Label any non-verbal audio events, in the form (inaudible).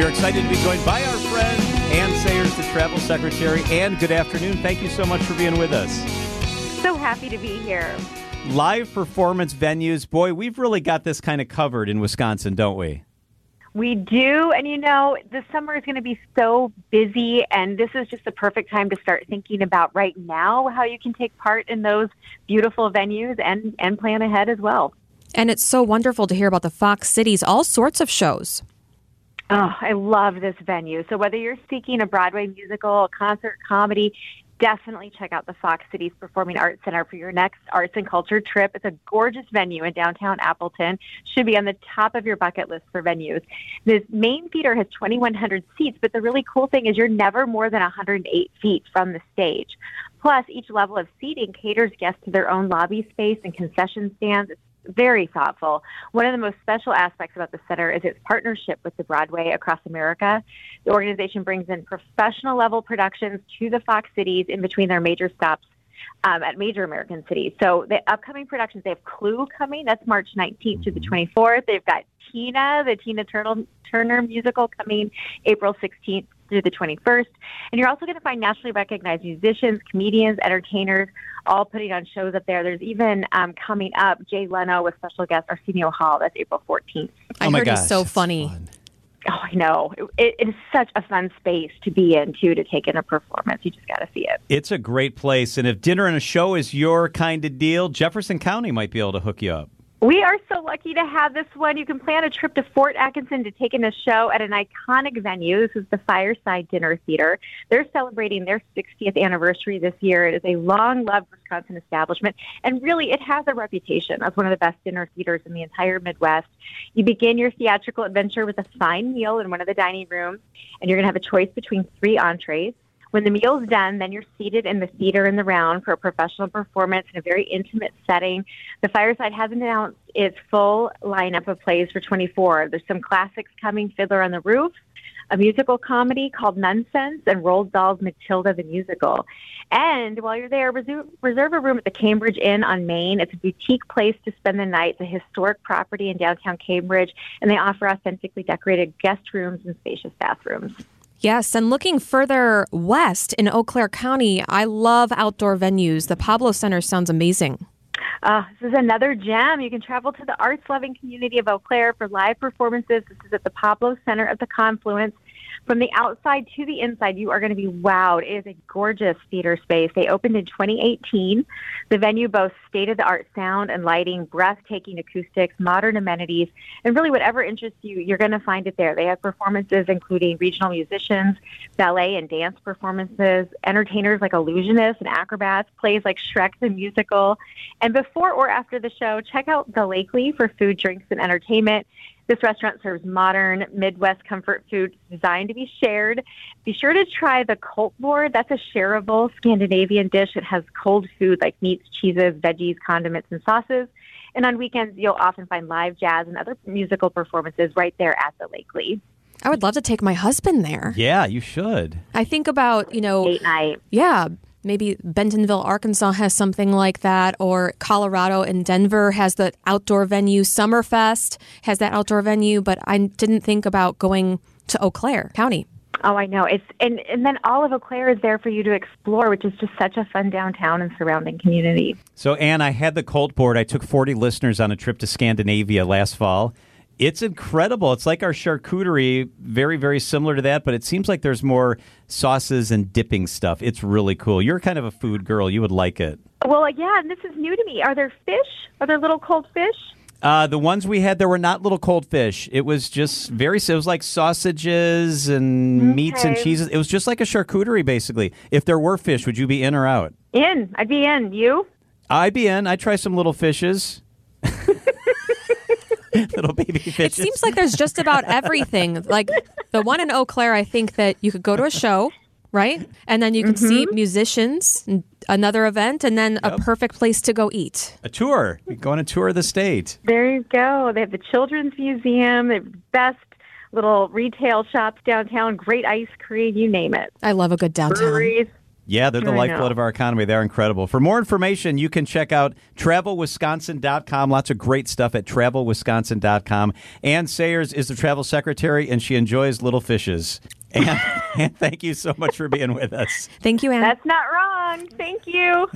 We are excited to be joined by our friend Anne Sayers, the travel secretary. And good afternoon. Thank you so much for being with us. So happy to be here. Live performance venues. Boy, we've really got this kind of covered in Wisconsin, don't we? We do. And you know, the summer is going to be so busy, and this is just the perfect time to start thinking about right now how you can take part in those beautiful venues and, and plan ahead as well. And it's so wonderful to hear about the Fox Cities, all sorts of shows. Oh, I love this venue. So whether you're seeking a Broadway musical, a concert, comedy, definitely check out the Fox Cities Performing Arts Center for your next arts and culture trip. It's a gorgeous venue in downtown Appleton. Should be on the top of your bucket list for venues. This main theater has 2,100 seats, but the really cool thing is you're never more than 108 feet from the stage. Plus, each level of seating caters guests to their own lobby space and concession stands. It's very thoughtful. One of the most special aspects about the center is its partnership with the Broadway across America. The organization brings in professional level productions to the Fox cities in between their major stops um, at major American cities. So the upcoming productions, they have Clue coming. That's March 19th to the 24th. They've got Tina, the Tina Turtle, Turner musical coming April 16th through the 21st. And you're also going to find nationally recognized musicians, comedians, entertainers, all putting on shows up there. There's even um, coming up Jay Leno with special guest Arsenio Hall. That's April 14th. I oh my heard gosh, he's so funny. fun. Oh, I know. It, it is such a fun space to be in, too, to take in a performance. You just got to see it. It's a great place. And if dinner and a show is your kind of deal, Jefferson County might be able to hook you up. We are so lucky to have this one. You can plan a trip to Fort Atkinson to take in a show at an iconic venue. This is the Fireside Dinner Theater. They're celebrating their 60th anniversary this year. It is a long loved Wisconsin establishment, and really it has a reputation as one of the best dinner theaters in the entire Midwest. You begin your theatrical adventure with a fine meal in one of the dining rooms, and you're going to have a choice between three entrees. When the meal's done, then you're seated in the theater in the round for a professional performance in a very intimate setting. The Fireside has announced its full lineup of plays for 24. There's some classics coming Fiddler on the Roof, a musical comedy called Nonsense, and Roald Dahl's Matilda the Musical. And while you're there, reserve, reserve a room at the Cambridge Inn on Main. It's a boutique place to spend the night. It's a historic property in downtown Cambridge, and they offer authentically decorated guest rooms and spacious bathrooms. Yes, and looking further west in Eau Claire County, I love outdoor venues. The Pablo Center sounds amazing. Uh, this is another gem. You can travel to the arts loving community of Eau Claire for live performances. This is at the Pablo Center at the Confluence. From the outside to the inside, you are going to be wowed. It is a gorgeous theater space. They opened in 2018. The venue boasts state of the art sound and lighting, breathtaking acoustics, modern amenities, and really whatever interests you, you're going to find it there. They have performances including regional musicians, ballet and dance performances, entertainers like illusionists and acrobats, plays like Shrek the Musical. And before or after the show, check out the Lakely for food, drinks, and entertainment. This restaurant serves modern Midwest comfort food designed to be shared. Be sure to try the Colt Board. That's a shareable Scandinavian dish. It has cold food like meats, cheeses, veggies, condiments, and sauces. And on weekends, you'll often find live jazz and other musical performances right there at the Lakely. I would love to take my husband there. Yeah, you should. I think about, you know, Date night. yeah, maybe Bentonville, Arkansas has something like that, or Colorado and Denver has the outdoor venue. Summerfest has that outdoor venue, but I didn't think about going to Eau Claire County. Oh, I know. It's and and then all of Eau Claire is there for you to explore, which is just such a fun downtown and surrounding community. So, Anne, I had the Colt board. I took 40 listeners on a trip to Scandinavia last fall. It's incredible. It's like our charcuterie, very, very similar to that, but it seems like there's more sauces and dipping stuff. It's really cool. You're kind of a food girl. You would like it. Well, yeah, and this is new to me. Are there fish? Are there little cold fish? Uh, the ones we had, there were not little cold fish. It was just very, it was like sausages and meats and cheeses. It was just like a charcuterie, basically. If there were fish, would you be in or out? In. I'd be in. You? I'd be in. I'd try some little fishes. (laughs) (laughs) little baby fishes. It seems like there's just about everything. Like the one in Eau Claire, I think that you could go to a show, right? And then you can see mm-hmm. musicians, another event, and then a perfect place to go eat. a tour. You go on a tour of the state. There you go. They have the Children's Museum. The best little retail shops downtown. Great ice cream. You name it. I love a good downtown. Breweries. Yeah, they're the I lifeblood know. of our economy. They're incredible. For more information, you can check out travelwisconsin.com. Lots of great stuff at travelwisconsin.com. Anne Sayers is the travel secretary, and she enjoys little fishes. (laughs) And, and thank you so much for being with us. Thank you, Anne. That's not wrong. Thank you.